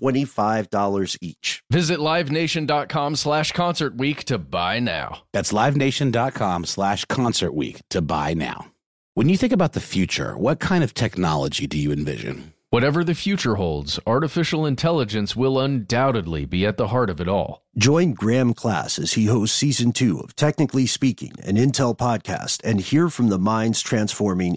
$25 each. Visit livenation.com slash concert week to buy now. That's livenation.com slash concert week to buy now. When you think about the future, what kind of technology do you envision? Whatever the future holds, artificial intelligence will undoubtedly be at the heart of it all. Join Graham Class as he hosts season two of Technically Speaking, an Intel podcast, and hear from the minds transforming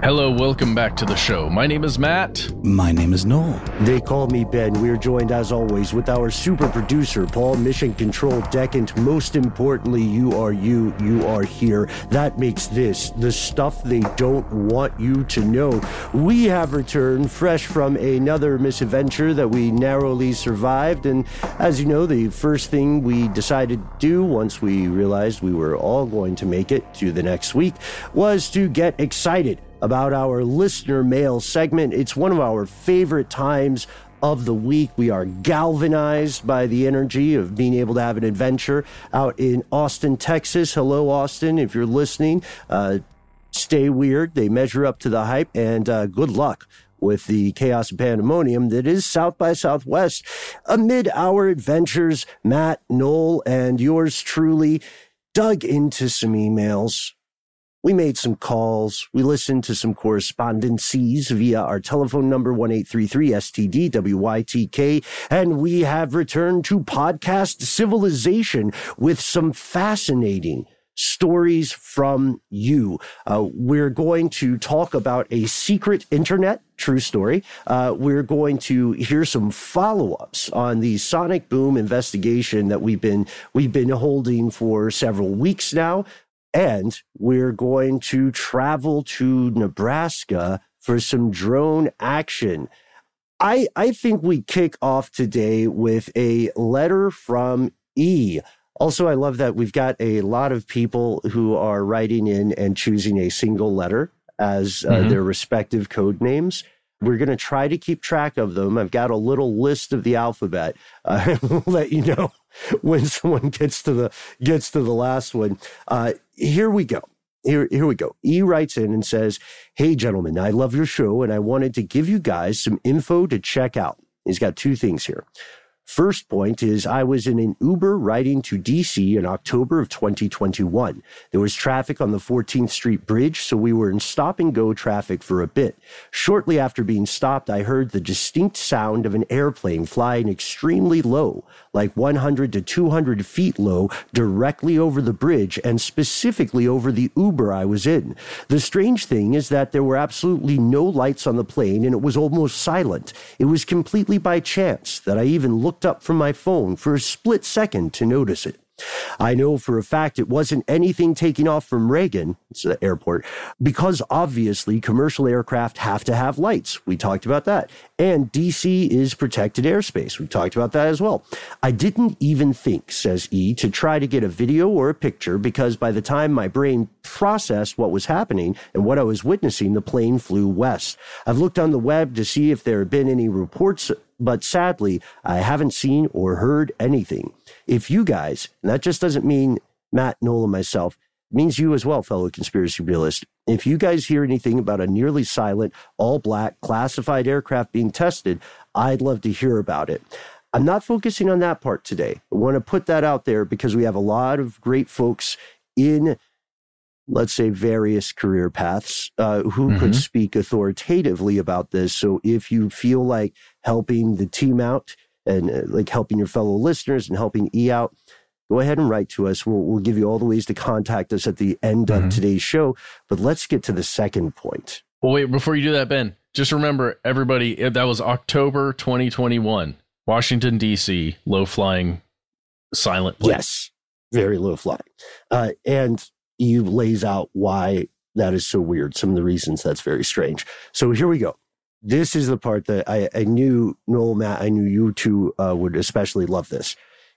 Hello, welcome back to the show. My name is Matt. My name is Noel. They call me Ben. We're joined as always with our super producer, Paul Mission Control Decant. Most importantly, you are you. You are here. That makes this the stuff they don't want you to know. We have returned fresh from another misadventure that we narrowly survived. And as you know, the first thing we decided to do once we realized we were all going to make it to the next week was to get excited about our listener mail segment. It's one of our favorite times of the week. We are galvanized by the energy of being able to have an adventure out in Austin, Texas. Hello, Austin. If you're listening, uh, stay weird. They measure up to the hype, and uh, good luck with the chaos and pandemonium that is South by Southwest. Amid our adventures, Matt, Noel, and yours truly dug into some emails we made some calls. We listened to some correspondencies via our telephone number, 1-833-STD-WYTK. And we have returned to podcast civilization with some fascinating stories from you. Uh, we're going to talk about a secret internet true story. Uh, we're going to hear some follow-ups on the Sonic Boom investigation that we've been we've been holding for several weeks now. And we're going to travel to Nebraska for some drone action. I, I think we kick off today with a letter from E. Also, I love that we've got a lot of people who are writing in and choosing a single letter as uh, Mhm. their respective code names. We're going to try to keep track of them. I've got a little list of the alphabet. Uh, we'll let you know when someone gets to the gets to the last one. Uh, here we go. Here, here we go. E writes in and says, Hey, gentlemen, I love your show and I wanted to give you guys some info to check out. He's got two things here. First point is I was in an Uber riding to DC in October of 2021. There was traffic on the 14th Street Bridge, so we were in stop and go traffic for a bit. Shortly after being stopped, I heard the distinct sound of an airplane flying extremely low, like 100 to 200 feet low, directly over the bridge and specifically over the Uber I was in. The strange thing is that there were absolutely no lights on the plane and it was almost silent. It was completely by chance that I even looked looked up from my phone for a split second to notice it. I know for a fact it wasn't anything taking off from Reagan, it's the airport, because obviously commercial aircraft have to have lights. We talked about that. And DC is protected airspace. We talked about that as well. I didn't even think, says E, to try to get a video or a picture because by the time my brain processed what was happening and what I was witnessing, the plane flew west. I've looked on the web to see if there have been any reports but sadly, I haven't seen or heard anything. If you guys, and that just doesn't mean Matt, Noel, and myself, means you as well, fellow conspiracy realist. If you guys hear anything about a nearly silent, all black, classified aircraft being tested, I'd love to hear about it. I'm not focusing on that part today. I want to put that out there because we have a lot of great folks in let's say, various career paths uh, who mm-hmm. could speak authoritatively about this. So if you feel like helping the team out and uh, like helping your fellow listeners and helping E out, go ahead and write to us. We'll, we'll give you all the ways to contact us at the end mm-hmm. of today's show. But let's get to the second point. Well, wait, before you do that, Ben, just remember everybody, that was October 2021, Washington, D.C., low flying, silent plane. Yes, very low flying. Uh, and Eve lays out why that is so weird, some of the reasons that's very strange. So here we go. This is the part that I, I knew Noel, Matt, I knew you two uh, would especially love this.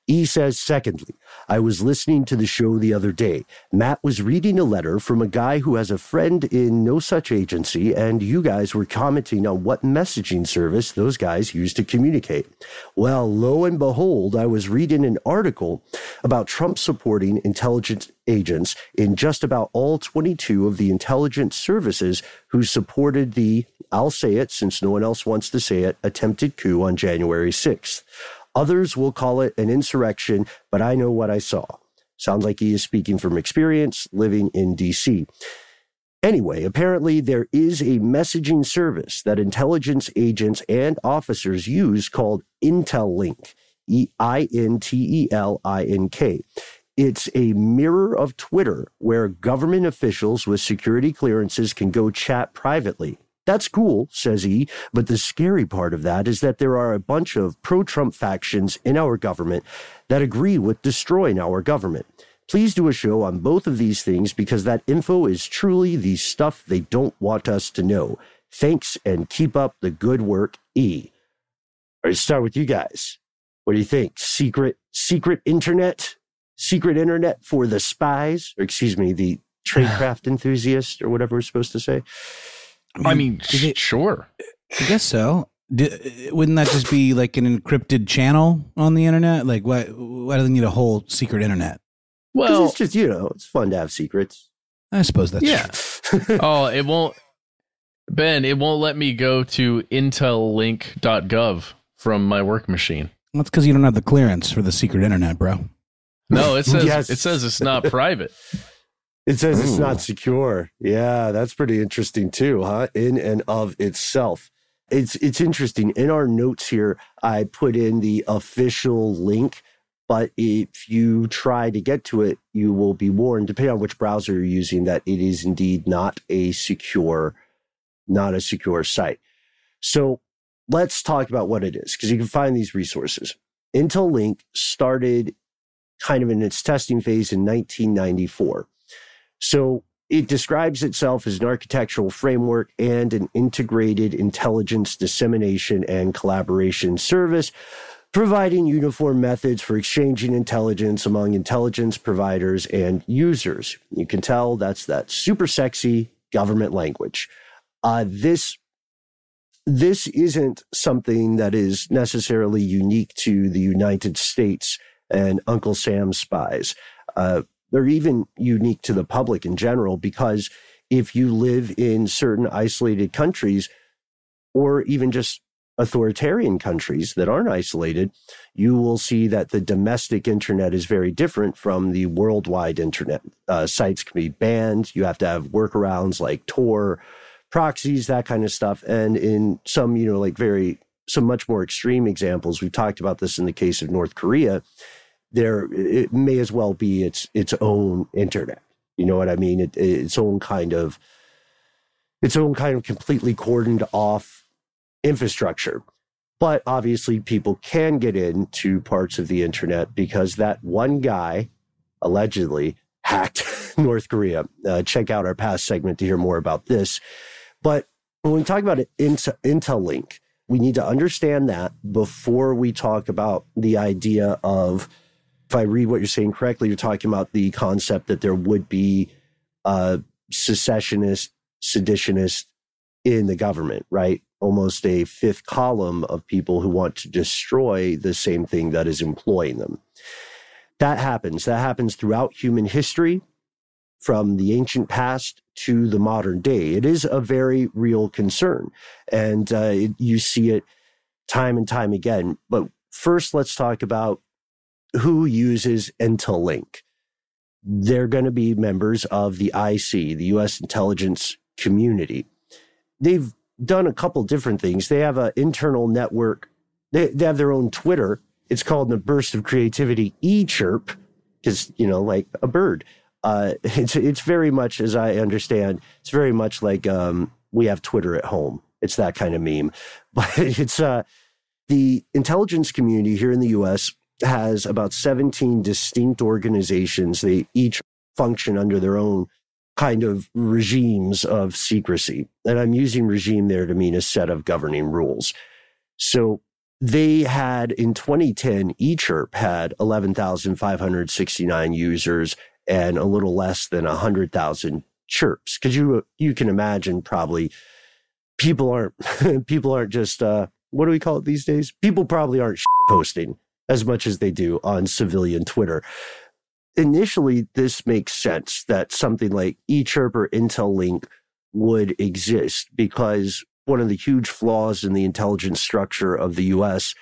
E says, secondly, I was listening to the show the other day. Matt was reading a letter from a guy who has a friend in no such agency, and you guys were commenting on what messaging service those guys use to communicate. Well, lo and behold, I was reading an article about Trump supporting intelligence agents in just about all 22 of the intelligence services who supported the, I'll say it since no one else wants to say it, attempted coup on January 6th. Others will call it an insurrection, but I know what I saw. Sounds like he is speaking from experience living in DC. Anyway, apparently there is a messaging service that intelligence agents and officers use called Intelink, E I N T E L I N K. It's a mirror of Twitter where government officials with security clearances can go chat privately. That's cool, says he. But the scary part of that is that there are a bunch of pro Trump factions in our government that agree with destroying our government. Please do a show on both of these things because that info is truly the stuff they don't want us to know. Thanks and keep up the good work, E. All right, start with you guys. What do you think? Secret, secret internet? Secret internet for the spies? Or excuse me, the tradecraft enthusiast or whatever we're supposed to say? I mean, I mean sure. I guess so. wouldn't that just be like an encrypted channel on the internet? Like, why? Why do they need a whole secret internet? Well, it's just you know, it's fun to have secrets. I suppose that's yeah. oh, it won't. Ben, it won't let me go to intelink.gov from my work machine. That's because you don't have the clearance for the secret internet, bro. No, it says yes. it says it's not private. It says Ooh. it's not secure. Yeah, that's pretty interesting too, huh? In and of itself. It's it's interesting. In our notes here, I put in the official link, but if you try to get to it, you will be warned, depending on which browser you're using, that it is indeed not a secure, not a secure site. So let's talk about what it is, because you can find these resources. Intelink started kind of in its testing phase in 1994. So it describes itself as an architectural framework and an integrated intelligence dissemination and collaboration service, providing uniform methods for exchanging intelligence among intelligence providers and users. You can tell that's that super sexy government language. Uh, this this isn't something that is necessarily unique to the United States and Uncle Sam's spies. Uh, they're even unique to the public in general because if you live in certain isolated countries or even just authoritarian countries that aren't isolated, you will see that the domestic internet is very different from the worldwide internet. Uh, sites can be banned. You have to have workarounds like Tor, proxies, that kind of stuff. And in some, you know, like very, some much more extreme examples, we've talked about this in the case of North Korea. There, it may as well be its its own internet. You know what I mean? It, its own kind of, its own kind of completely cordoned off infrastructure. But obviously, people can get into parts of the internet because that one guy allegedly hacked North Korea. Uh, check out our past segment to hear more about this. But when we talk about it, Intelink, we need to understand that before we talk about the idea of, if I read what you're saying correctly, you're talking about the concept that there would be secessionist, seditionist in the government, right? Almost a fifth column of people who want to destroy the same thing that is employing them. That happens. That happens throughout human history from the ancient past to the modern day. It is a very real concern. And uh, you see it time and time again. But first, let's talk about who uses Intelink. They're going to be members of the IC, the U.S. intelligence community. They've done a couple different things. They have an internal network. They, they have their own Twitter. It's called the Burst of Creativity E Chirp, because, you know, like a bird uh, it's it's very much as I understand, it's very much like um, we have Twitter at home. It's that kind of meme, but it's uh, the intelligence community here in the U.S. has about 17 distinct organizations. They each function under their own kind of regimes of secrecy, and I'm using regime there to mean a set of governing rules. So they had in 2010, eChirp had 11,569 users and a little less than 100,000 chirps. Because you, you can imagine probably people aren't, people aren't just, uh, what do we call it these days? People probably aren't posting as much as they do on civilian Twitter. Initially, this makes sense that something like eChirp or Intelink would exist because one of the huge flaws in the intelligence structure of the US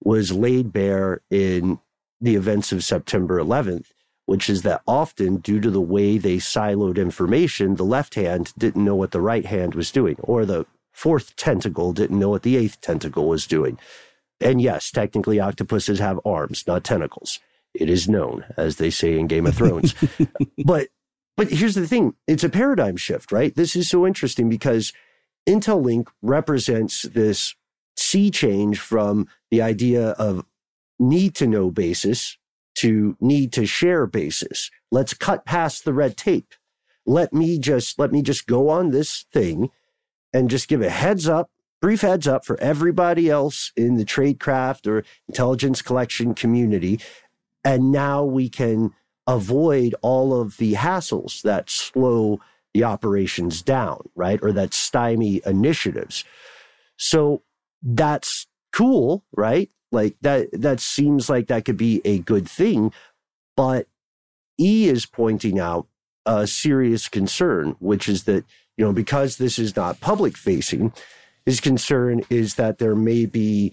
was laid bare in the events of September 11th which is that often, due to the way they siloed information, the left hand didn't know what the right hand was doing, or the fourth tentacle didn't know what the eighth tentacle was doing. And yes, technically, octopuses have arms, not tentacles. It is known, as they say in Game of Thrones. but but here's the thing: it's a paradigm shift, right? This is so interesting because Intelink represents this sea change from the idea of need to know basis to need to share basis. Let's cut past the red tape. Let me just, let me just go on this thing and just give a heads up, brief heads up for everybody else in the tradecraft or intelligence collection community. And now we can avoid all of the hassles that slow the operations down, right? Or that stymie initiatives. So that's cool, right? Like that that seems like that could be a good thing, but E is pointing out a serious concern, which is that, you know, because this is not public facing, his concern is that there may be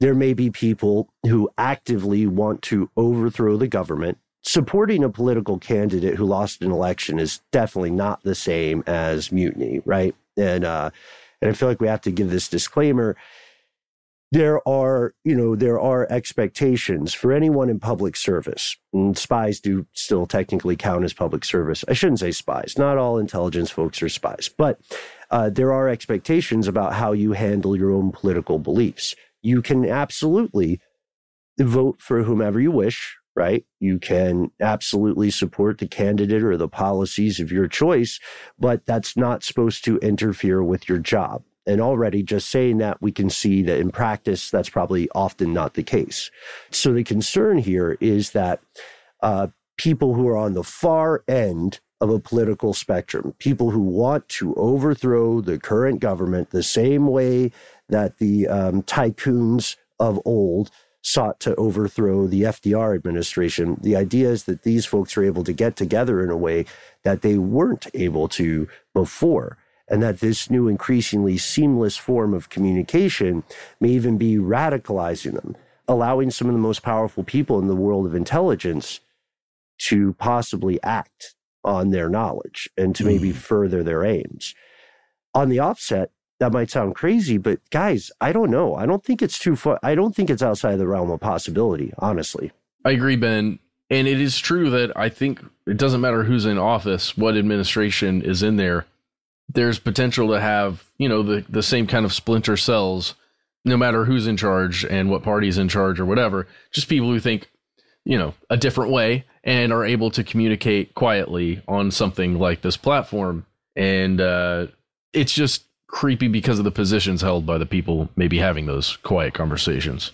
there may be people who actively want to overthrow the government. Supporting a political candidate who lost an election is definitely not the same as mutiny, right? And uh, and I feel like we have to give this disclaimer there are, you know, there are expectations for anyone in public service. And spies do still technically count as public service. I shouldn't say spies. Not all intelligence folks are spies, but uh, there are expectations about how you handle your own political beliefs. You can absolutely vote for whomever you wish, right? You can absolutely support the candidate or the policies of your choice, but that's not supposed to interfere with your job. And already just saying that, we can see that in practice, that's probably often not the case. So the concern here is that uh, people who are on the far end of a political spectrum, people who want to overthrow the current government the same way that the um, tycoons of old sought to overthrow the FDR administration. The idea is that these folks are able to get together in a way that they weren't able to before. and that this new increasingly seamless form of communication may even be radicalizing them, allowing some of the most powerful people in the world of intelligence to possibly act on their knowledge and to maybe mm. further their aims. On the offset, that might sound crazy, but guys, I don't know. I don't think it's too far. I don't think it's outside the realm of possibility, honestly. I agree, Ben. And it is true that I think it doesn't matter who's in office, what administration is in there. There's potential to have, you know, the, the same kind of splinter cells, no matter who's in charge and what party's in charge or whatever. Just people who think, you know, a different way and are able to communicate quietly on something like this platform. And uh, it's just creepy because of the positions held by the people maybe having those quiet conversations.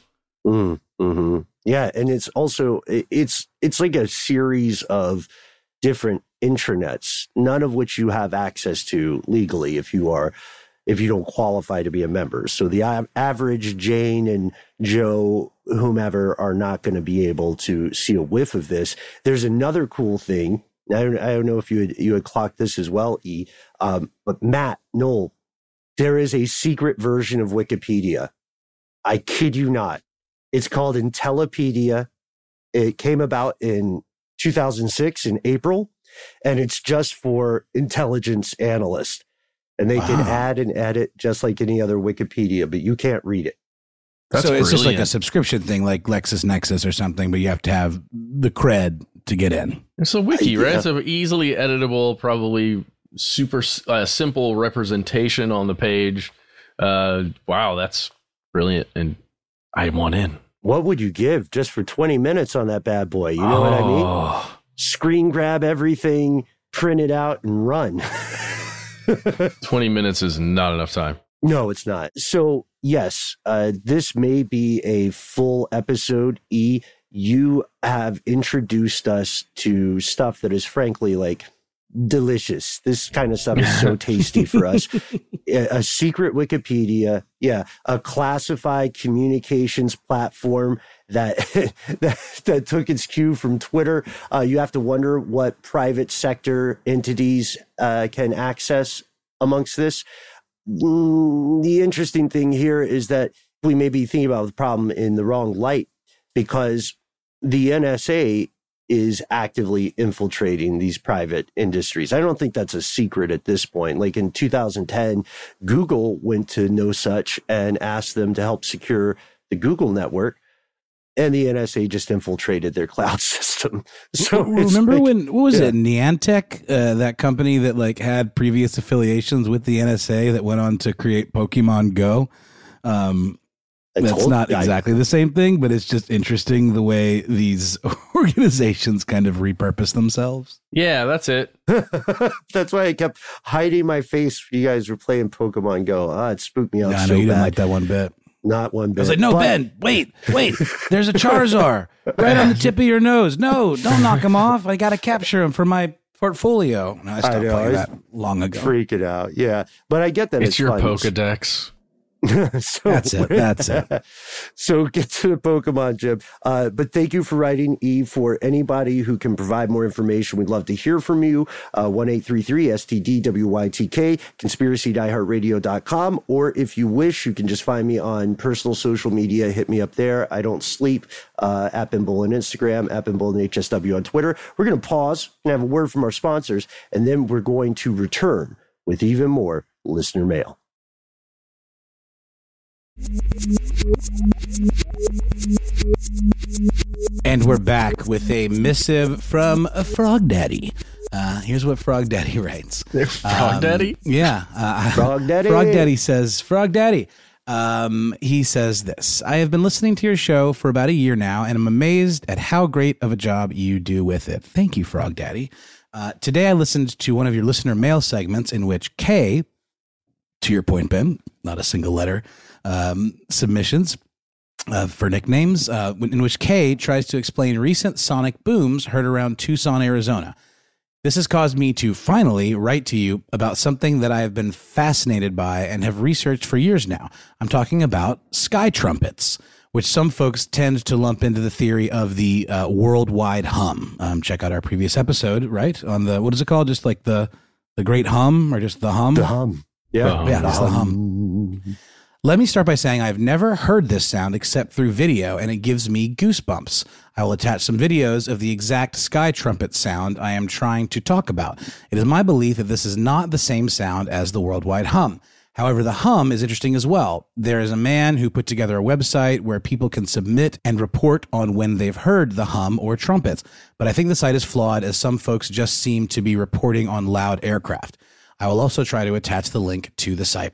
Mm, hmm Yeah, and it's also it's it's like a series of different intranets, none of which you have access to legally if you are if you don't qualify to be a member. So the average Jane and Joe, whomever, are not going to be able to see a whiff of this. There's another cool thing. I don't, I don't know if you had, you had clocked this as well, E. Um, but Matt Noel, there is a secret version of Wikipedia. I kid you not. It's called Intellipedia. It came about in 2006 in April, and it's just for intelligence analysts. And they can add and edit just like any other Wikipedia, but you can't read it. That's so it's just like a subscription thing, like LexisNexis or something, but you have to have the cred to get in. It's a wiki, right? Yeah. It's an easily editable, probably super uh, simple representation on the page. Uh, wow, that's brilliant, and I want in. What would you give just for 20 minutes on that bad boy? You know what I mean? Oh, Screen grab everything, print it out, and run. 20 minutes is not enough time. No, it's not. So, yes, uh, this may be a full episode. E, you have introduced us to stuff that is frankly like delicious. This kind of stuff is so tasty for us. A, a secret Wikipedia, yeah, a classified communications platform that that, that took its cue from Twitter. Uh, you have to wonder what private sector entities uh, can access amongst this. Mm, the interesting thing here is that we may be thinking about the problem in the wrong light because the NSA is actively infiltrating these private industries. I don't think that's a secret at this point. Like in 2010, Google went to No Such and asked them to help secure the Google network. And the NSA just infiltrated their cloud system. So remember like- when what was yeah. it Niantic, uh, that company that like had previous affiliations with the NSA that went on to create Pokemon Go. Um, that's told- not I- exactly the same thing, but it's just interesting the way these organizations kind of repurpose themselves. Yeah, that's it. That's why I kept hiding my face. You guys were playing Pokemon Go. Ah, it spooked me out Yeah, I so know you didn't like that one bit. Not one bit. I was like, no, But- Ben, wait, wait. There's a Charizard right on the tip of your nose. No, don't knock him off. I got to capture him for my portfolio. No, I stopped know, playing it's that long ago. freak it out. Yeah, but I get that It's, it's, your fun. Pokedex. so, That's it, that's it. so get to the Pokemon, Jim. Uh, but thank you for writing, E. For anybody who can provide more information, we'd love to hear from you. Uh, One eight three three STDWYTK, conspiracydiehardtradio.com. Or if you wish, you can just find me on personal social media. Hit me up there. I don't sleep. Uh, at Bimble on Instagram, at Bimble and HSW on Twitter. We're going to pause and have a word from our sponsors, and then we're going to return with even more listener mail. And we're back with a missive from a Frog Daddy. Uh, here's what Frog Daddy writes. Frog Um, Daddy? Yeah. Uh, Frog Daddy. Frog Daddy says, Frog Daddy. Um, he says this I have been listening to your show for about a year now, and I'm amazed at how great of a job you do with it. Thank you, Frog Daddy. Uh, today I listened to one of your listener mail segments in which Kay, to your point, Ben, not a single letter, um, submissions uh, for nicknames, uh, in which Kay tries to explain recent sonic booms heard around Tucson, Arizona. This has caused me to finally write to you about something that I have been fascinated by and have researched for years now. I'm talking about sky trumpets, which some folks tend to lump into the theory of the uh, worldwide hum. Um, check out our previous episode, right? On the, what is it called? Just like the, the great hum or just the hum? The hum. Yeah. Oh, Yeah, that's the hum. Let me start by saying I've never heard this sound except through video, and it gives me goosebumps. I will attach some videos of the exact sky trumpet sound I am trying to talk about. It is my belief that this is not the same sound as the worldwide hum. However, the hum is interesting as well. There is a man who put together a website where people can submit and report on when they've heard the hum or trumpets. But I think the site is flawed as some folks just seem to be reporting on loud aircraft. I will also try to attach the link to the site.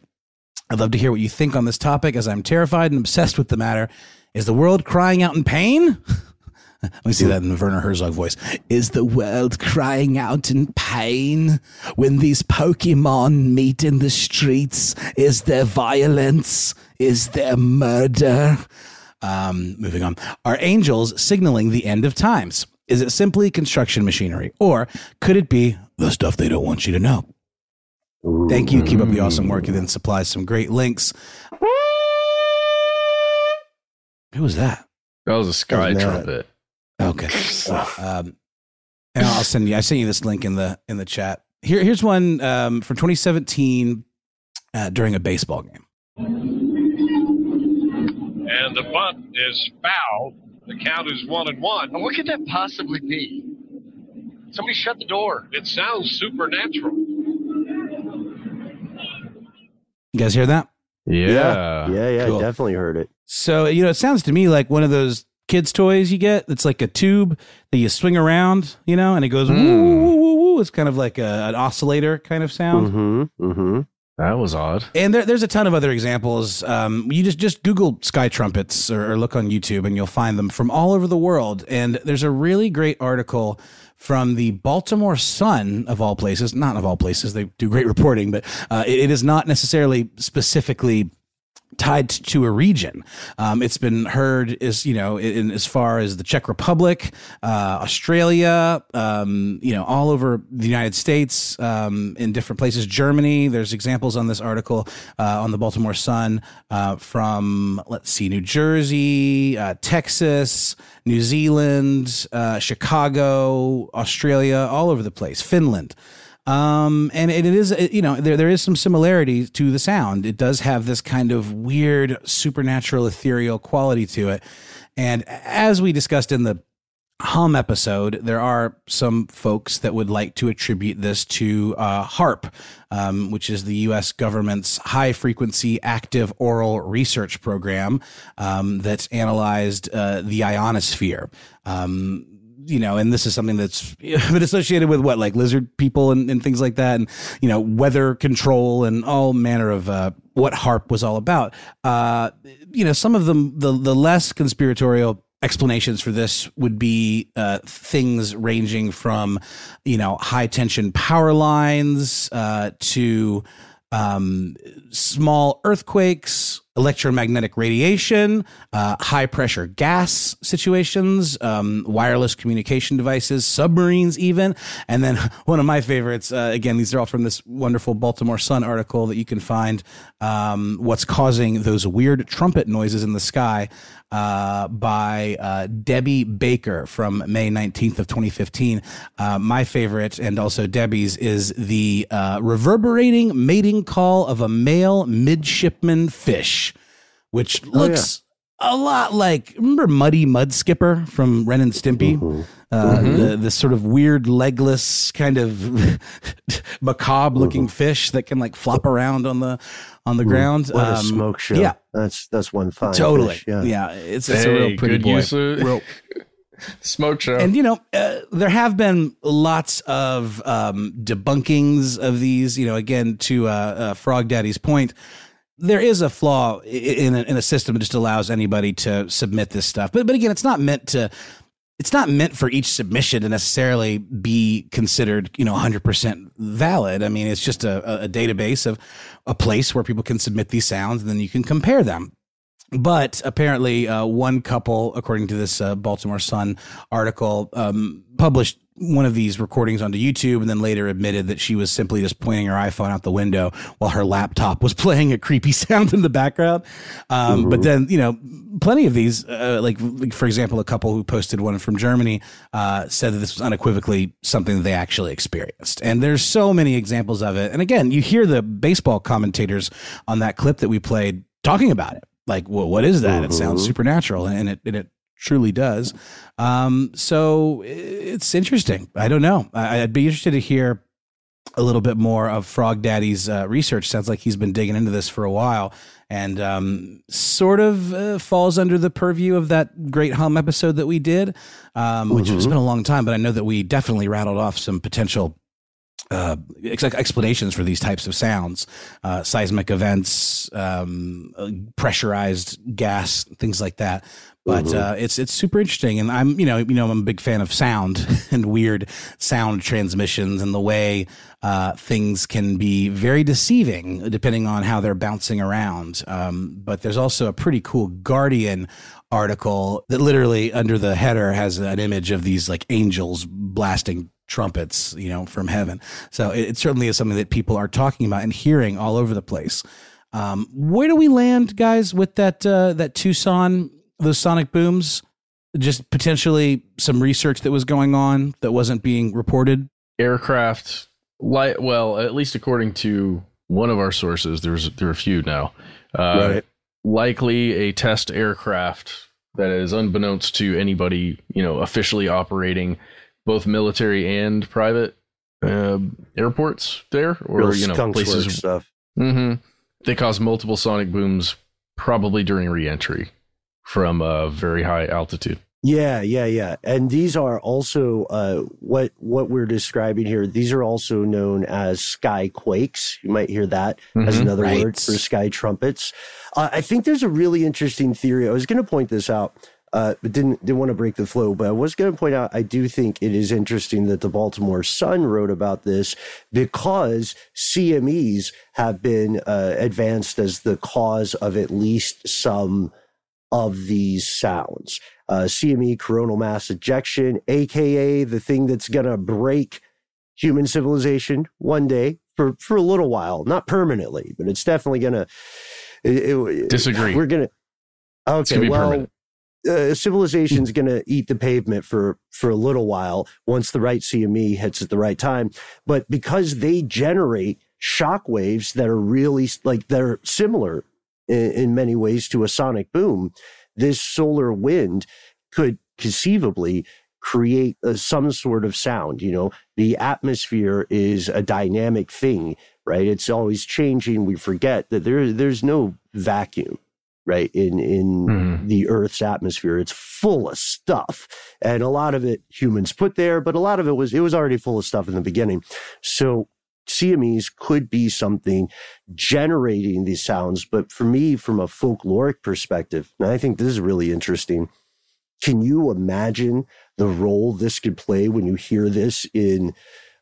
I'd love to hear what you think on this topic as I'm terrified and obsessed with the matter. Is the world crying out in pain? Let me see that in the Werner Herzog voice. Is the world crying out in pain when these Pokemon meet in the streets? Is there violence? Is there murder? Um, moving on. Are angels signaling the end of times? Is it simply construction machinery? Or could it be the stuff they don't want you to know? Thank you. Keep up the awesome work. And then supplies some great links. Who was that? That was a sky Wasn't that- trumpet. Okay. Um, and I'll send you. I sent you this link in the in the chat. Here, here's one um, from 2017 uh, during a baseball game. And the bunt is foul. The count is one and one. Now, what could that possibly be? Somebody shut the door. It sounds supernatural. You guys hear that? Yeah. Yeah, yeah, Cool. definitely heard it. So you know, it sounds to me like one of those kids' toys you get. It's like a tube that you swing around, you know, and it goes woo woo woo woo. It's kind of like a, an oscillator kind of sound. Mm-hmm. Mm-hmm. That was odd. And there, there's a ton of other examples. Um, you just just Google sky trumpets or, or look on YouTube, and you'll find them from all over the world. And there's a really great article from the Baltimore Sun, of all places, not of all places. They do great reporting, but uh, it, it is not necessarily specifically tied to a region. Um, it's been heard as you know in, as far as the Czech Republic, uh, Australia, um, you know, all over the United States, um, in different places. Germany. There's examples on this article uh, on the Baltimore Sun uh, from let's see, New Jersey, uh, Texas, New Zealand, uh, Chicago, Australia, all over the place. Finland. Um, and it is, you know, there, there is some similarity to the sound. It does have this kind of weird, supernatural, ethereal quality to it. And as we discussed in the hum episode, there are some folks that would like to attribute this to uh, HAARP, um, which is the U.S. government's high frequency active auroral research program um, that's analyzed uh, the ionosphere. Um, you know, and this is something that's been associated with what, like lizard people and, and things like that, and you know, weather control and all manner of uh, what HAARP was all about. Uh, you know, some of them, the the less conspiratorial explanations for this would be uh, things ranging from, you know, high tension power lines uh, to um, small earthquakes, electromagnetic radiation, uh, high pressure gas situations, um, wireless communication devices, submarines, even. And then one of my favorites, uh, again, these are all from this wonderful Baltimore Sun article that you can find um, what's causing those weird trumpet noises in the sky uh, by uh, Debbie Baker from May 19th of 2015. Uh, my favorite and also Debbie's is the uh, reverberating mating call of a male midshipman fish, which looks a lot like remember Muddy Mud Skipper from Ren and Stimpy. Uh, the, the sort of weird legless kind of macabre looking fish that can like flop around on the on the ground. What a Um, smoke show. Yeah, That's that's one fine. totally. fish, yeah. yeah. it's, it's a real pretty good boy. use of- Real- Smoke show. and you know, uh, there have been lots of um, debunkings of these. You know, again to uh, uh, Frog Daddy's point, there is a flaw in a, in a system that just allows anybody to submit this stuff. But but again, it's not meant to. It's not meant for each submission to necessarily be considered, you know, 100% valid. I mean, it's just a, a database of a place where people can submit these sounds and then you can compare them. But apparently, uh, one couple, according to this uh, Baltimore Sun article, um, published one of these recordings onto YouTube and then later admitted that she was simply just pointing her iPhone out the window while her laptop was playing a creepy sound in the background. Um, Mm-hmm. But then, you know, plenty of these, uh, like, like, for example, a couple who posted one from Germany uh, said that this was unequivocally something that they actually experienced. And there's so many examples of it. And again, you hear the baseball commentators on that clip that we played talking about it. Like, well, what is that? It sounds Mhm. supernatural, and it and it truly does. Um, so it's interesting. I don't know. I'd be interested to hear a little bit more of Frog Daddy's uh, research. Sounds like he's been digging into this for a while, and um, sort of uh, falls under the purview of that great hum episode that we did, um, which has been a long time. But I know that we definitely rattled off some potential uh, ex- explanations for these types of sounds, uh, seismic events, um, uh, pressurized gas, things like that. But uh, it's it's super interesting, and I'm you know you know I'm a big fan of sound and weird sound transmissions and the way uh, things can be very deceiving depending on how they're bouncing around. Um, but there's also a pretty cool Guardian article that literally under the header has an image of these like angels blasting trumpets, you know, from heaven. So it, it certainly is something that people are talking about and hearing all over the place. Um, where do we land, guys, with that uh, that Tucson, those sonic booms? Just potentially some research that was going on that wasn't being reported. aircraft light. well at least according to one of our sources there's there are a few now uh, Right. likely a test aircraft that is unbeknownst to anybody you know officially operating both military and private uh, airports there or Real you know skunk places work stuff. hmm they cause multiple sonic booms probably during reentry from a very high altitude Yeah, yeah, yeah. And these are also uh, what what we're describing here. These are also known as sky quakes. You might hear that as Mhm. another Right. word for sky trumpets. Uh, I think there's a really interesting theory. I was going to point this out, uh, but didn't didn't want to break the flow. But I was going to point out. I do think it is interesting that the Baltimore Sun wrote about this because CMEs have been uh, advanced as the cause of at least some of these sounds. Uh, CME, coronal mass ejection, aka the thing that's going to break human civilization one day for, for a little while, not permanently, but it's definitely going to. Disagree. We're going to. It's gonna Okay, be well, uh, civilization's going to eat the pavement for for a little while once the right CME hits at the right time. But because they generate shock waves that are really like they're similar in, in many ways to a sonic boom, this solar wind could conceivably create uh, some sort of sound. You know, the atmosphere is a dynamic thing, right? It's always changing. We forget that there there's no vacuum, right? In in Mhm. the Earth's atmosphere, it's full of stuff, and a lot of it humans put there, but a lot of it was it was already full of stuff in the beginning. So CMEs could be something generating these sounds, but for me, from a folkloric perspective, and I think this is really interesting. Can you imagine the role this could play when you hear this in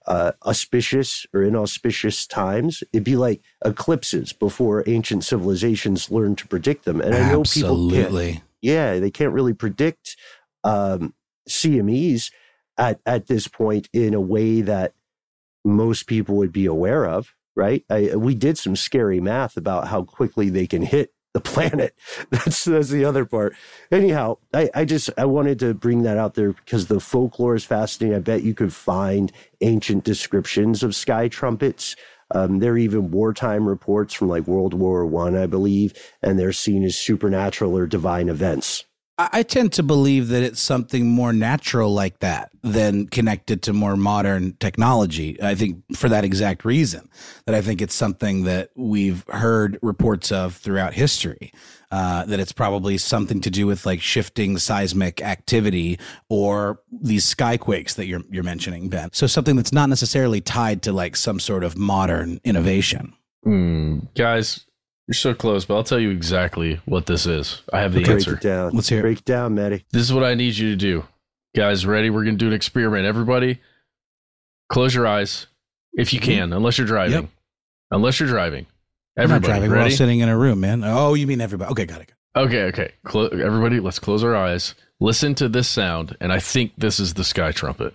uh, auspicious or inauspicious times? It'd be like eclipses before ancient civilizations learned to predict them. And I know people can't, yeah, they can't really predict um, CMEs at, at this point in a way that most people would be aware of, right? I, we did some scary math about how quickly they can hit the planet. That's that's the other part. Anyhow, I, I just I wanted to bring that out there because the folklore is fascinating. I bet you could find ancient descriptions of sky trumpets. Um, there are even wartime reports from like World War One, I, I believe, and they're seen as supernatural or divine events. I tend to believe that it's something more natural like that than connected to more modern technology. I think for that exact reason, that I think it's something that we've heard reports of throughout history. Uh, that it's probably something to do with like shifting seismic activity or these skyquakes that you're you're mentioning, Ben. So something that's not necessarily tied to like some sort of modern innovation. Hmm, guys, you're so close, but I'll tell you exactly what this is. I have the Break answer. it down. Let's hear it. Break it down, Matty. This is what I need you to do. Guys, ready? We're going to do an experiment. Everybody, close your eyes if you mm-hmm. can, unless you're driving. Yep. Unless you're driving. I'm not Everybody, driving. We're all sitting in a room, man. Oh, you mean everybody? Okay, got it. Okay, okay. Clo- everybody, let's close our eyes. Listen to this sound, and I think this is the sky trumpet.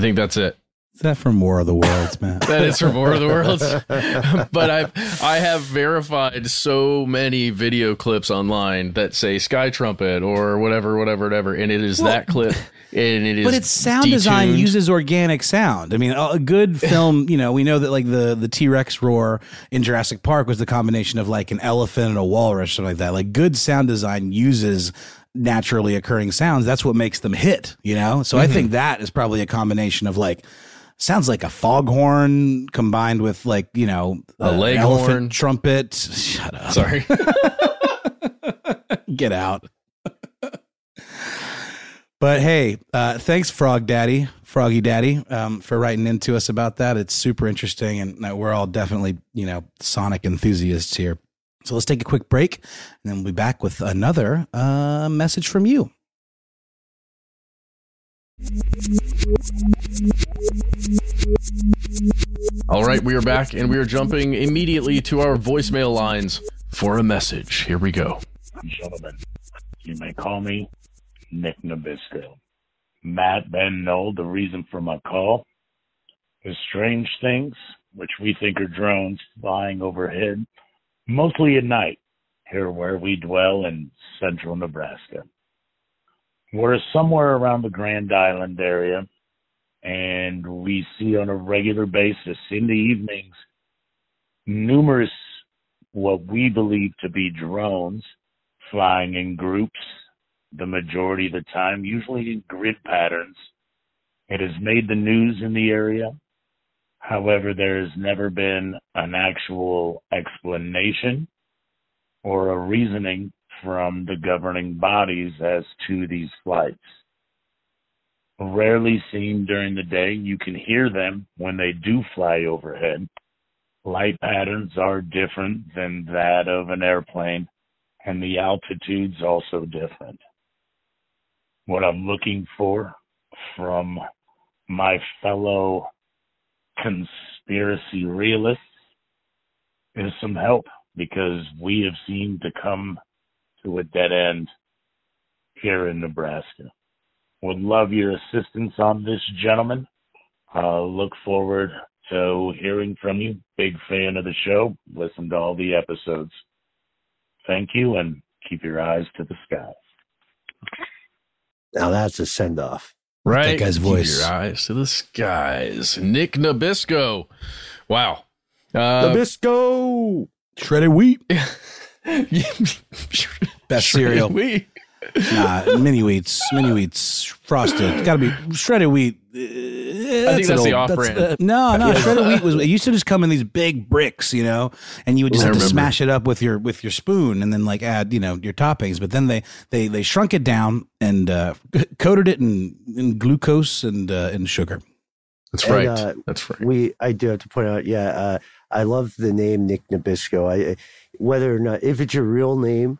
I think that's it. Is that from War of the Worlds, man? That is from War of the Worlds. but I I have verified so many video clips online that say Sky Trumpet or whatever, whatever, whatever, and it is that clip. And it is but its sound design uses organic sound. I mean, a a good film, you know, we know that like the the T Rex roar in Jurassic Park was the combination of like an elephant and a walrus, something like that. Like good sound design uses naturally occurring sounds. That's what makes them hit, you know. So I Mm-hmm. think that is probably a combination of like. Sounds like a foghorn combined with like you know A an leghorn. trumpet. Shut up! Sorry. Get out. but hey, uh, thanks, Frog Daddy, Froggy Daddy, um, for writing into us about that. It's super interesting, and uh, we're all definitely, you know, Sonic enthusiasts here. So let's take a quick break, and then we'll be back with another uh, message from you. All right, we are back and we are jumping immediately to our voicemail lines for a message. Here we go. gentlemen. You may call me Nick Nabisco. Matt, Ben, Noel, the reason for my call is strange things, which we think are drones flying overhead, mostly at night, here where we dwell in central Nebraska. We're somewhere around the Grand Island area, and we see on a regular basis in the evenings numerous what we believe to be drones flying in groups the majority of the time, usually in grid patterns. It has made the news in the area. However, there has never been an actual explanation or a reasoning from the governing bodies as to these flights. Rarely seen during the day, you can hear them when they do fly overhead. Light patterns are different than that of an airplane, and the altitude's also different. What I'm looking for from my fellow conspiracy realists is some help because we have seemed to come to a dead end here in Nebraska. Would love your assistance on this, gentlemen. Uh, look forward to hearing from you. Big fan of the show. Listen to all the episodes. Thank you and keep your eyes to the sky. Now that's a send off. Right. that guy's Keep voice. your eyes to the skies. Nick Nabisco. Wow. Uh, Nabisco. Shredded wheat, best cereal. We, Nah, mini wheats, mini wheats, frosted. Got to be shredded wheat. I think that's the off-brand. no, no, shredded wheat was. It used to just come in these big bricks, you know, and you would just I have to smash it up with your with your spoon, and then like add, you know, your toppings. But then they they they shrunk it down and uh, coated it in, in glucose and uh, and sugar. that's And, right. uh, that's right. We, I do have to point out, yeah, uh, I love the name Nick Nabisco. I, whether or not, if it's your real name,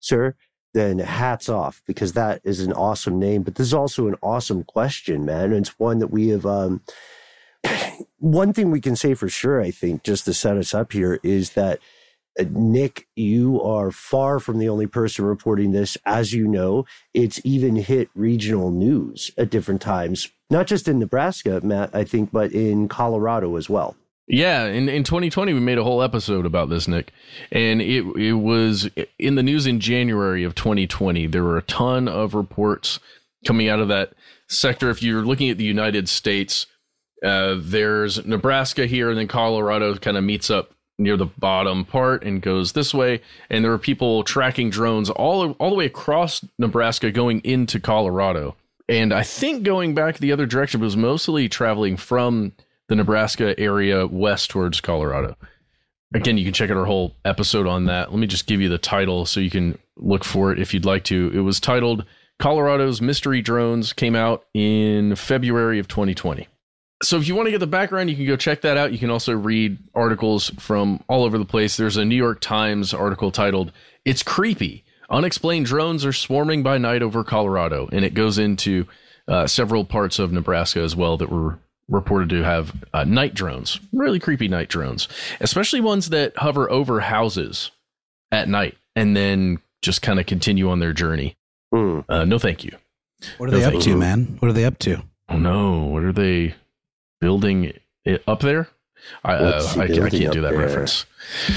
sir, then hats off because that is an awesome name. But this is also an awesome question, man. And it's one that we have. Um, one thing we can say for sure, I think, just to set us up here, is that uh, Nick, you are far from the only person reporting this. As you know, it's even hit regional news at different times, not just in Nebraska, Matt, I think, but in Colorado as well. Yeah, in, in 2020 we made a whole episode about this, Nick, and it it was in the news in January of 2020. There were a ton of reports coming out of that sector. If you're looking at the United States, uh, there's Nebraska here, and then Colorado kind of meets up near the bottom part and goes this way. And there were people tracking drones all all the way across Nebraska going into Colorado. And I think going back the other direction was mostly traveling from the Nebraska area west towards Colorado. Again, you can check out our whole episode on that. Let me just give you the title so you can look for it if you'd like to. It was titled Colorado's Mystery Drones, came out in February of 2020. So if you want to get the background, you can go check that out. You can also read articles from all over the place. There's a New York Times article titled It's Creepy. Unexplained drones are swarming by night over Colorado. And it goes into uh, several parts of Nebraska as well that were reported to have uh, night drones, really creepy night drones, especially ones that hover over houses. at night and then just kind of continue on their journey. Hmm. Uh, no, thank you. What are No, they up to, you. man? What are they up to? Oh no, what are they building it up there? I, uh, I, I can't do that there? reference.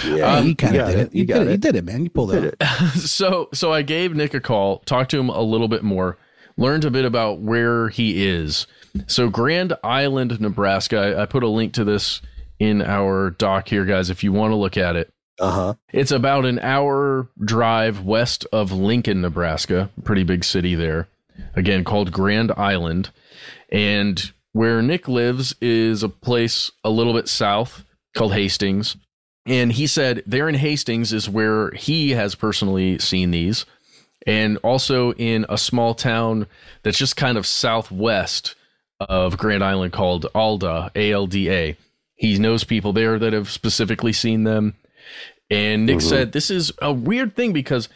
Yeah, Um, you kind of did it. You, You got did it. it. You did it, man. You pulled Did it. it. so so I gave Nick a call, talked to him a little bit more, learned a bit about where he is. So Grand Island, Nebraska. I, I put a link to this in our doc here, guys, if you want to look at it. Uh huh. It's about an hour drive west of Lincoln, Nebraska, pretty big city there. Again, called Grand Island. And where Nick lives is a place a little bit south called Hastings. And he said there in Hastings is where he has personally seen these. And also in a small town that's just kind of southwest of Grand Island called Alda, A L D A. He knows people there that have specifically seen them. And Nick mm-hmm. said this is a weird thing because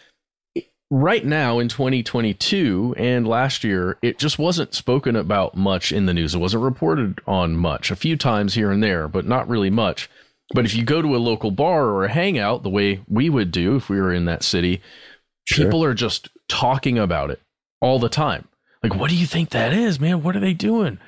right now in 2022 and last year, it just wasn't spoken about much in the news. It wasn't reported on much, a few times here and there, but not really much. But if you go to a local bar or a hangout, the way we would do if we were in that city, people are just talking about it all the time. Like, what do you think that is, man? What are they doing?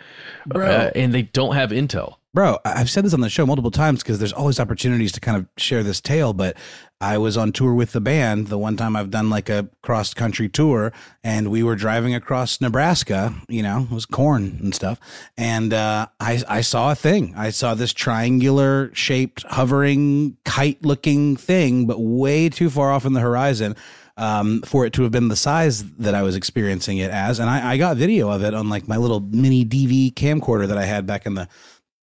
Bro. Uh, and they don't have intel. Bro, I've said this on the show multiple times because there's always opportunities to kind of share this tale. But I was on tour with the band the one time I've done like a cross country tour, and we were driving across Nebraska. You know, it was corn and stuff, and uh, I I saw a thing. I saw this triangular shaped hovering kite looking thing, but way too far off in the horizon. Um, for it to have been the size that I was experiencing it as, and I, I got video of it on like my little mini DV camcorder that I had back in the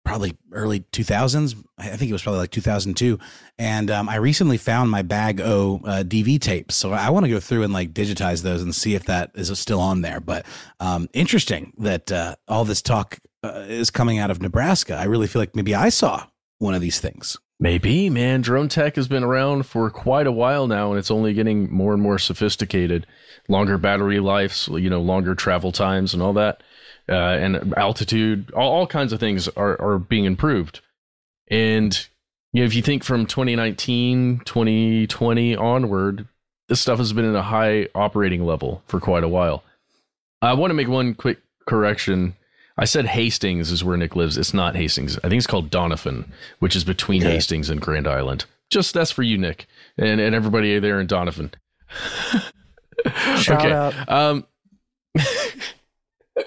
probably early 2000s. I think it was probably like 2002. And um, I recently found my Bag O uh, DV tapes. So I want to go through and like digitize those and see if that is still on there. But um, interesting that uh, all this talk uh, is coming out of Nebraska. I really feel like maybe I saw one of these things. Maybe, man. Drone tech has been around for quite a while now, and it's only getting more and more sophisticated. Longer battery lives, you know, longer travel times, and all that, uh, and altitude, all, all kinds of things are are being improved. And you know, if you think from 2019, 2020 onward, this stuff has been at a high operating level for quite a while. I want to make one quick correction. I said Hastings is where Nick lives. It's not Hastings. I think it's called Doniphan, which is between Okay. Hastings and Grand Island. Just that's for you, Nick, and, and everybody there in Doniphan. Shout Okay. out. Um,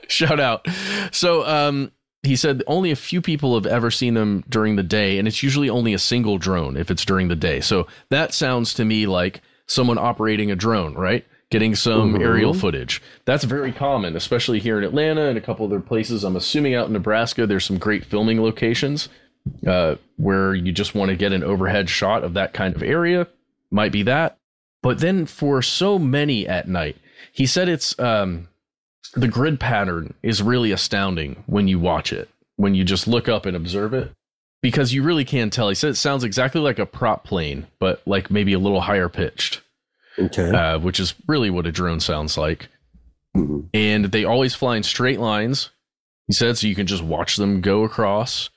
shout out. So um, he said only a few people have ever seen them during the day, and it's usually only a single drone if it's during the day. So that sounds to me like someone operating a drone, right? Getting some Mhm. aerial footage. That's very common, especially here in Atlanta and a couple other places. I'm assuming out in Nebraska, there's some great filming locations uh, where you just want to get an overhead shot of that kind of area. Might be that. But then for so many at night, he said it's um, the grid pattern is really astounding when you watch it, when you just look up and observe it, because you really can tell. He said it sounds exactly like a prop plane, but like maybe a little higher pitched, Okay. uh, which is really what a drone sounds like. Mhm. And they always fly in straight lines. He said so you can just watch them go across.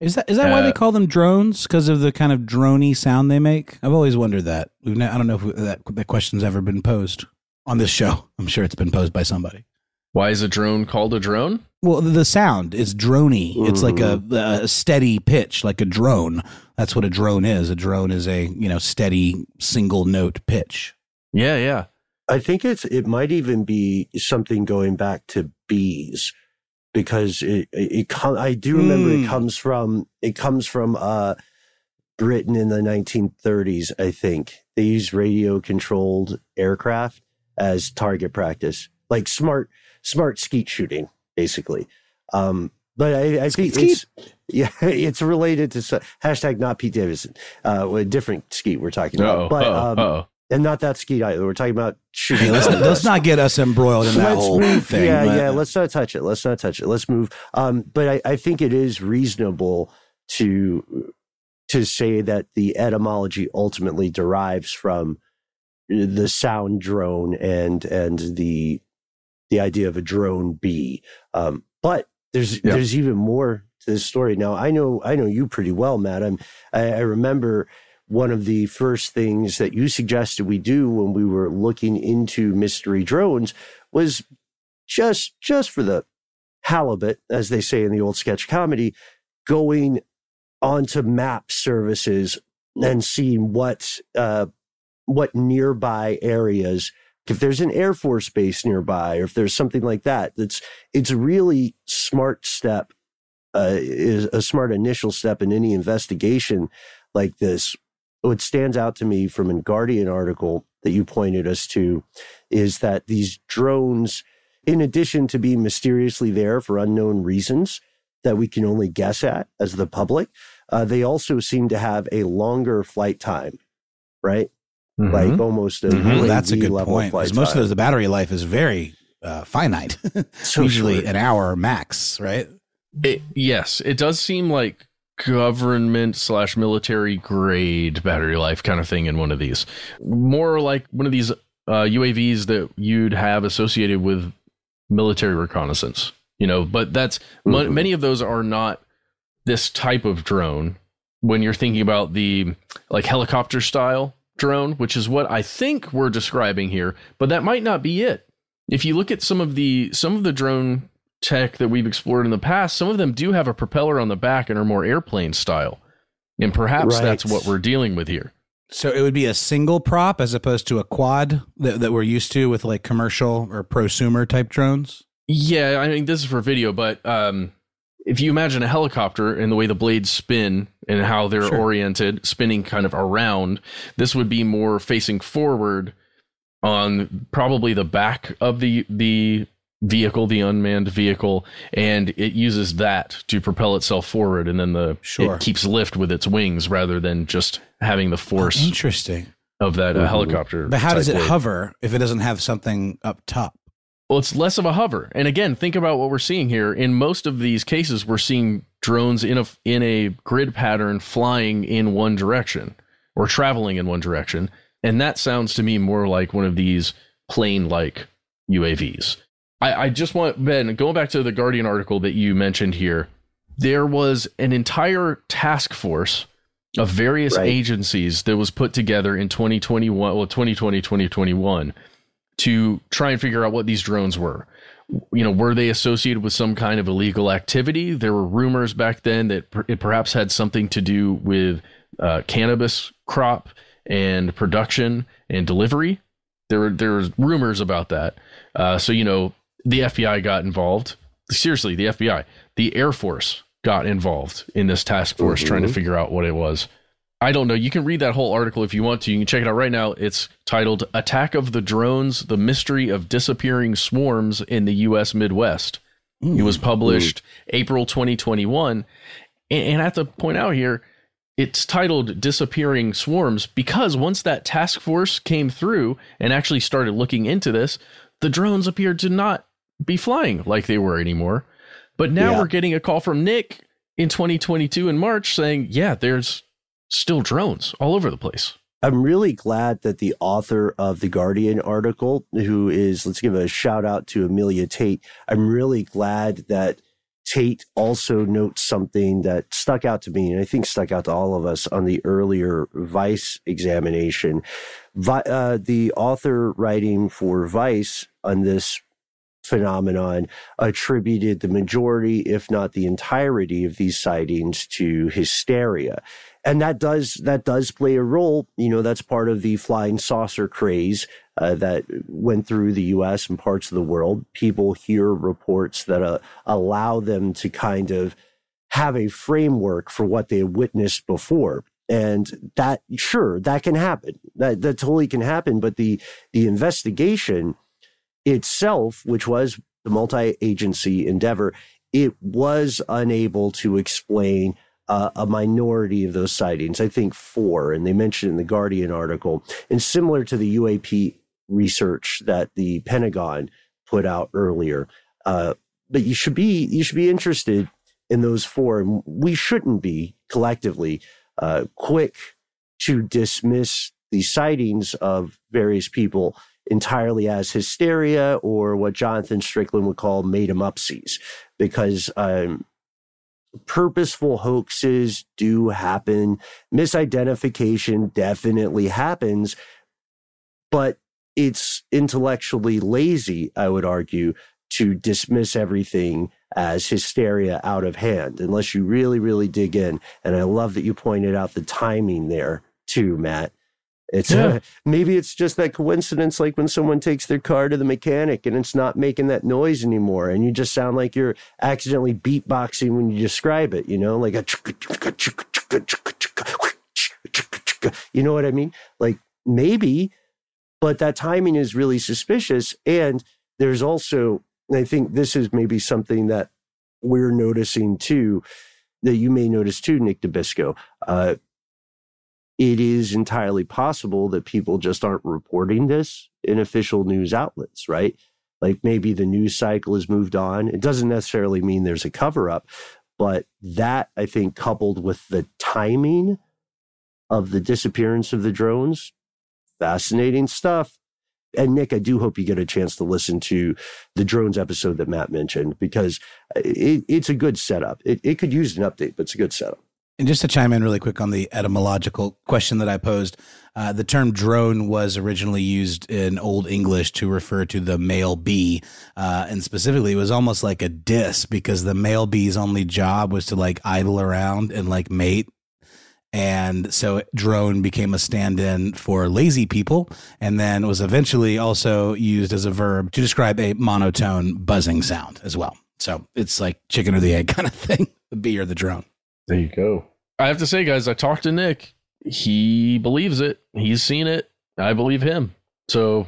Is that is that why Uh, they call them drones? Because of the kind of droney sound they make? I've always wondered that. We've ne- I don't know if that that question's ever been posed on this show. I'm sure it's been posed by somebody. Why is a drone called a drone? Well, the sound is drony. It's like a, a steady pitch, like a drone. That's what a drone is. A drone is a you know steady single note pitch. Yeah, yeah. I think it's it might even be something going back to bees because it it, it I do remember Mm. it comes from it comes from uh Britain in the 1930s I think they used radio controlled aircraft as target practice like smart smart skeet shooting basically um but I, I think Skeet, it's yeah it's related to so- hashtag not Pete Davidson uh a different skeet we're talking about Uh-oh, but uh-oh, um uh-oh. And not that skeet either we're talking about shooting Hey, let's, let's not get us embroiled in that let's whole move, thing. Yeah, but- yeah. Let's not touch it. Let's not touch it. Let's move. Um, but I, I think it is reasonable to to say that the etymology ultimately derives from the sound drone and and the the idea of a drone bee. Um, but there's Yeah. there's even more to this story. Now I know I know you pretty well, Matt. I'm, I, I remember one of the first things that you suggested we do when we were looking into mystery drones was just just for the halibut, as they say in the old sketch comedy, going onto map services and seeing what uh, what nearby areas if there's an air force base nearby or if there's something like that it's a really smart step uh, is a smart initial step in any investigation like this what stands out to me from a guardian article that you pointed us to is that these drones in addition to being mysteriously there for unknown reasons that we can only guess at as the public uh, they also seem to have a longer flight time right mm-hmm. like almost a mm-hmm. that's a good point because most time. of those the battery life is very uh, finite so usually short. an hour max right it, yes it does seem like government slash military grade battery life kind of thing in one of these more like one of these uh, uavs that you'd have associated with military reconnaissance you know but that's mm-hmm. many of those are not this type of drone when you're thinking about the like helicopter style drone, which is what I think we're describing here, but that might not be it. If you look at some of the some of the drone tech that we've explored in the past, some of them do have a propeller on the back and are more airplane style. And perhaps right. that's what we're dealing with here. So it would be a single prop as opposed to a quad that, that we're used to with like commercial or prosumer type drones? Yeah, I mean this is for video, but um if you imagine a helicopter and the way the blades spin and how they're sure. oriented, spinning kind of around, this would be more facing forward on probably the back of the the vehicle, the unmanned vehicle, and it uses that to propel itself forward, and then the sure. it keeps lift with its wings rather than just having the force. Oh, interesting. Of that uh, helicopter. But how does it hover if it doesn't have something up top? Well, it's less of a hover. And again, think about what we're seeing here. In most of these cases, we're seeing drones in a in a grid pattern flying in one direction or traveling in one direction. And that sounds to me more like one of these plane like UAVs. I, I just want Ben, going back to the Guardian article that you mentioned here, there was an entire task force of various right. agencies that was put together in 2021, well, 2020, 2021 to try and figure out what these drones were. You know, were they associated with some kind of illegal activity? There were rumors back then that it perhaps had something to do with uh, cannabis crop and production and delivery. There were there was rumors about that. Uh, so you know, the FBI got involved. Seriously, the FBI, the Air Force got involved in this task force mm-hmm. trying to figure out what it was. I don't know. You can read that whole article if you want to. You can check it out right now. It's titled Attack of the Drones The Mystery of Disappearing Swarms in the U.S. Midwest. Mm. It was published mm. April 2021. And, and I have to point out here, it's titled Disappearing Swarms because once that task force came through and actually started looking into this, the drones appeared to not be flying like they were anymore. But now yeah. we're getting a call from Nick in 2022 in March saying, yeah, there's still drones all over the place. I'm really glad that the author of the Guardian article, who is, let's give a shout out to Amelia Tait. I'm really glad that Tait also notes something that stuck out to me, and I think stuck out to all of us on the earlier Vice examination. Vi- uh, the author writing for Vice on this phenomenon attributed the majority, if not the entirety, of these sightings to hysteria and that does that does play a role. You know, that's part of the flying saucer craze uh, that went through the U.S. and parts of the world. People hear reports that uh, allow them to kind of have a framework for what they witnessed before. And that, sure, that can happen. That that totally can happen. But the the investigation itself, which was the multi-agency endeavor, it was unable to explain uh, a minority of those sightings. I think four, and they mentioned in the Guardian article, and similar to the UAP research that the Pentagon put out earlier. Uh, but you should be you should be interested in those four, and we shouldn't be collectively uh, quick to dismiss the sightings of various people entirely as hysteria or what Jonathan Strickland would call made em upsies, because um, purposeful hoaxes do happen. Misidentification definitely happens, but it's intellectually lazy, I would argue, to dismiss everything as hysteria out of hand, unless you really, really dig in. And I love that you pointed out the timing there too, Matt. It's yeah. uh, maybe it's just that coincidence, like when someone takes their car to the mechanic and it's not making that noise anymore, and you just sound like you're accidentally beatboxing when you describe it. You know, like a, you know what I mean? Like maybe, but that timing is really suspicious. And there's also, I think this is maybe something that we're noticing too, that you may notice too, Nick Nabisco. Uh, it is entirely possible that people just aren't reporting this in official news outlets, right? Like maybe the news cycle has moved on. It doesn't necessarily mean there's a cover up, but that I think coupled with the timing of the disappearance of the drones, fascinating stuff. And Nick, I do hope you get a chance to listen to the drones episode that Matt mentioned because uh, it, it's a good setup. It, it could use an update, but it's a good setup. And just to chime in really quick on the etymological question that I posed, uh, the term drone was originally used in Old English to refer to the male bee. Uh, and specifically, it was almost like a diss because the male bee's only job was to like idle around and like mate. And so drone became a stand in for lazy people and then was eventually also used as a verb to describe a monotone buzzing sound as well. So it's like chicken or the egg kind of thing the bee or the drone. There you go. I have to say, guys, I talked to Nick. He believes it. He's seen it. I believe him. So,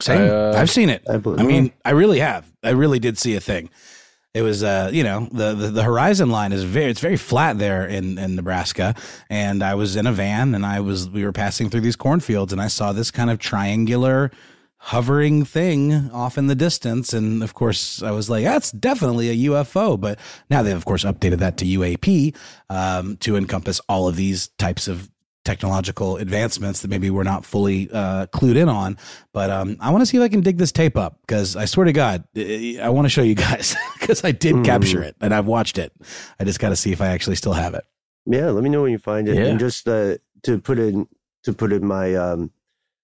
same. Uh, I've seen it. I, believe. I mean, I really have. I really did see a thing. It was, uh, you know, the, the, the horizon line is very, it's very flat there in, in Nebraska. And I was in a van and I was, we were passing through these cornfields and I saw this kind of triangular hovering thing off in the distance. And of course, I was like, that's definitely a UFO. But now they've, of course, updated that to UAP um, to encompass all of these types of technological advancements that maybe we're not fully uh, clued in on. But um, I want to see if I can dig this tape up because I swear to God, I want to show you guys because I did mm. capture it and I've watched it. I just got to see if I actually still have it. Yeah, let me know when you find it. Yeah. And just uh, to put in to put in my um,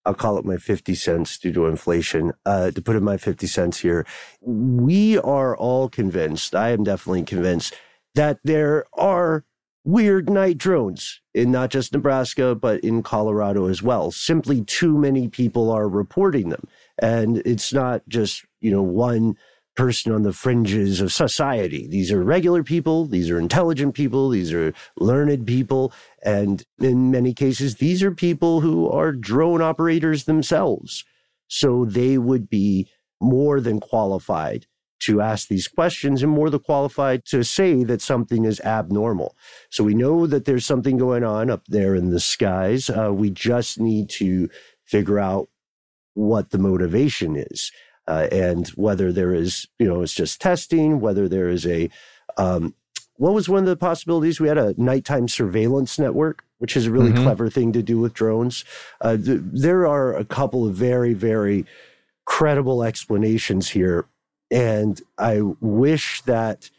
I'll call it my 50 cents due to inflation. Uh, to put in my 50 cents here, we are all convinced, I am definitely convinced, that there are weird night drones in not just Nebraska, but in Colorado as well. Simply too many people are reporting them. And it's not just, you know, one person on the fringes of society. These are regular people. These are intelligent people. These are learned people. And in many cases, these are people who are drone operators themselves. So they would be more than qualified to ask these questions and more than qualified to say that something is abnormal. So we know that there's something going on up there in the skies. Uh, we just need to figure out what the motivation is uh, and whether there is, you know, it's just testing, whether there is a, um, what was one of the possibilities? We had a nighttime surveillance network, which is a really mm-hmm. clever thing to do with drones. Uh, th- there are a couple of very, very credible explanations here. And I wish that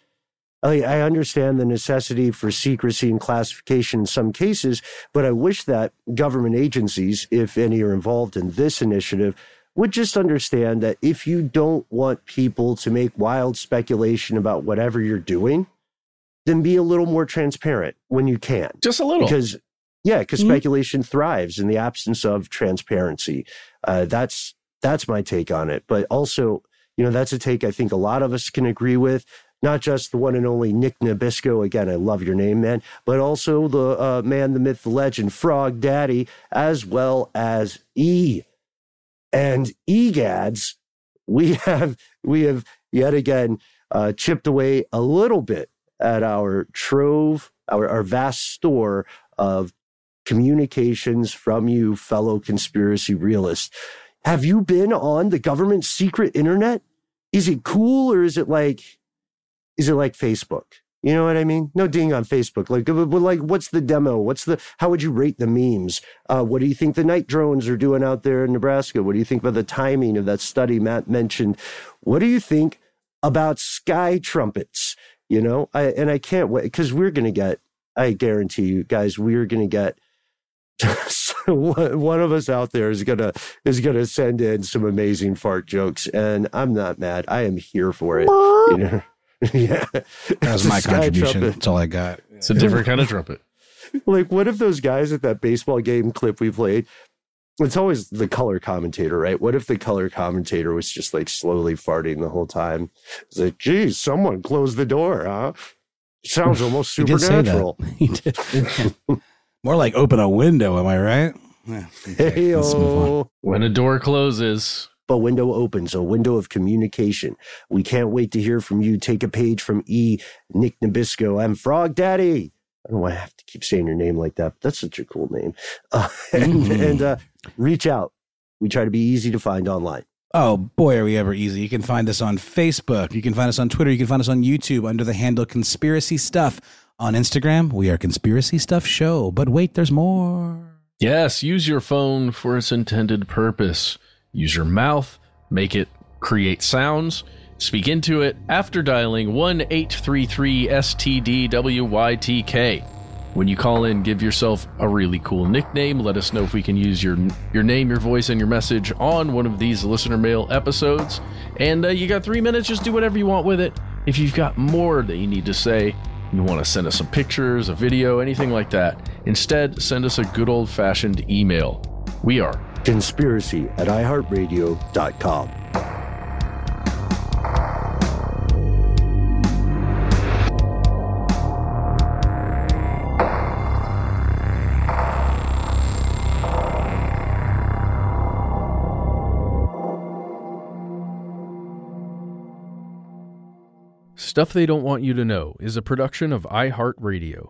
I, I understand the necessity for secrecy and classification in some cases, but I wish that government agencies, if any are involved in this initiative, would just understand that if you don't want people to make wild speculation about whatever you're doing, then be a little more transparent when you can. Just a little. Because, yeah, because mm-hmm. speculation thrives in the absence of transparency. Uh, that's that's my take on it. But also, you know, that's a take I think a lot of us can agree with. Not just the one and only Nick Nabisco. Again, I love your name, man. But also the uh, man, the myth, the legend, Frog Daddy, as well as E and egads, we have we have yet again uh, chipped away a little bit at our trove, our, our vast store of communications from you, fellow conspiracy realists. Have you been on the government secret internet? Is it cool or is it like, is it like Facebook? You know what I mean? No ding on Facebook. Like, like, what's the demo? What's the? How would you rate the memes? Uh, what do you think the night drones are doing out there in Nebraska? What do you think about the timing of that study Matt mentioned? What do you think about sky trumpets? You know, I and I can't wait because we're gonna get. I guarantee you guys, we're gonna get. one of us out there is gonna is gonna send in some amazing fart jokes, and I'm not mad. I am here for it. You know, yeah, That was my contribution. trumpet. That's all I got. It's a different kind of trumpet. like what if those guys at that baseball game clip we played it's always the color commentator right what if the color commentator was just like slowly farting the whole time it's like geez someone closed the door huh sounds almost He did say that. supernatural More like open a window, am I right? Yeah, okay, let's move on. When a door closes, a window opens, a window of communication. We can't wait to hear from you. Take a page from E. Nick Nabisco. I'm Frog Daddy. I don't know why I have to keep saying your name like that, but that's such a cool name. Uh, and Mhm. and uh, reach out. We try to be easy to find online. Oh boy, are we ever easy. You can find us on Facebook. You can find us on Twitter. You can find us on YouTube under the handle Conspiracy Stuff. On Instagram, we are Conspiracy Stuff Show. But wait, there's more. yes, use your phone for its intended purpose. Use your mouth, make it create sounds, speak into it after dialing 1 833 STDWYTK. When you call in, give yourself a really cool nickname. Let us know if we can use your your name, your voice, and your message on one of these listener mail episodes. And uh, you got three minutes. Just do whatever you want with it. If you've got more that you need to say, you want to send us some pictures, a video, anything like that, instead send us a good old fashioned email. We are Conspiracy at iHeartRadio.com. Stuff They Don't Want You to Know is a production of iHeartRadio.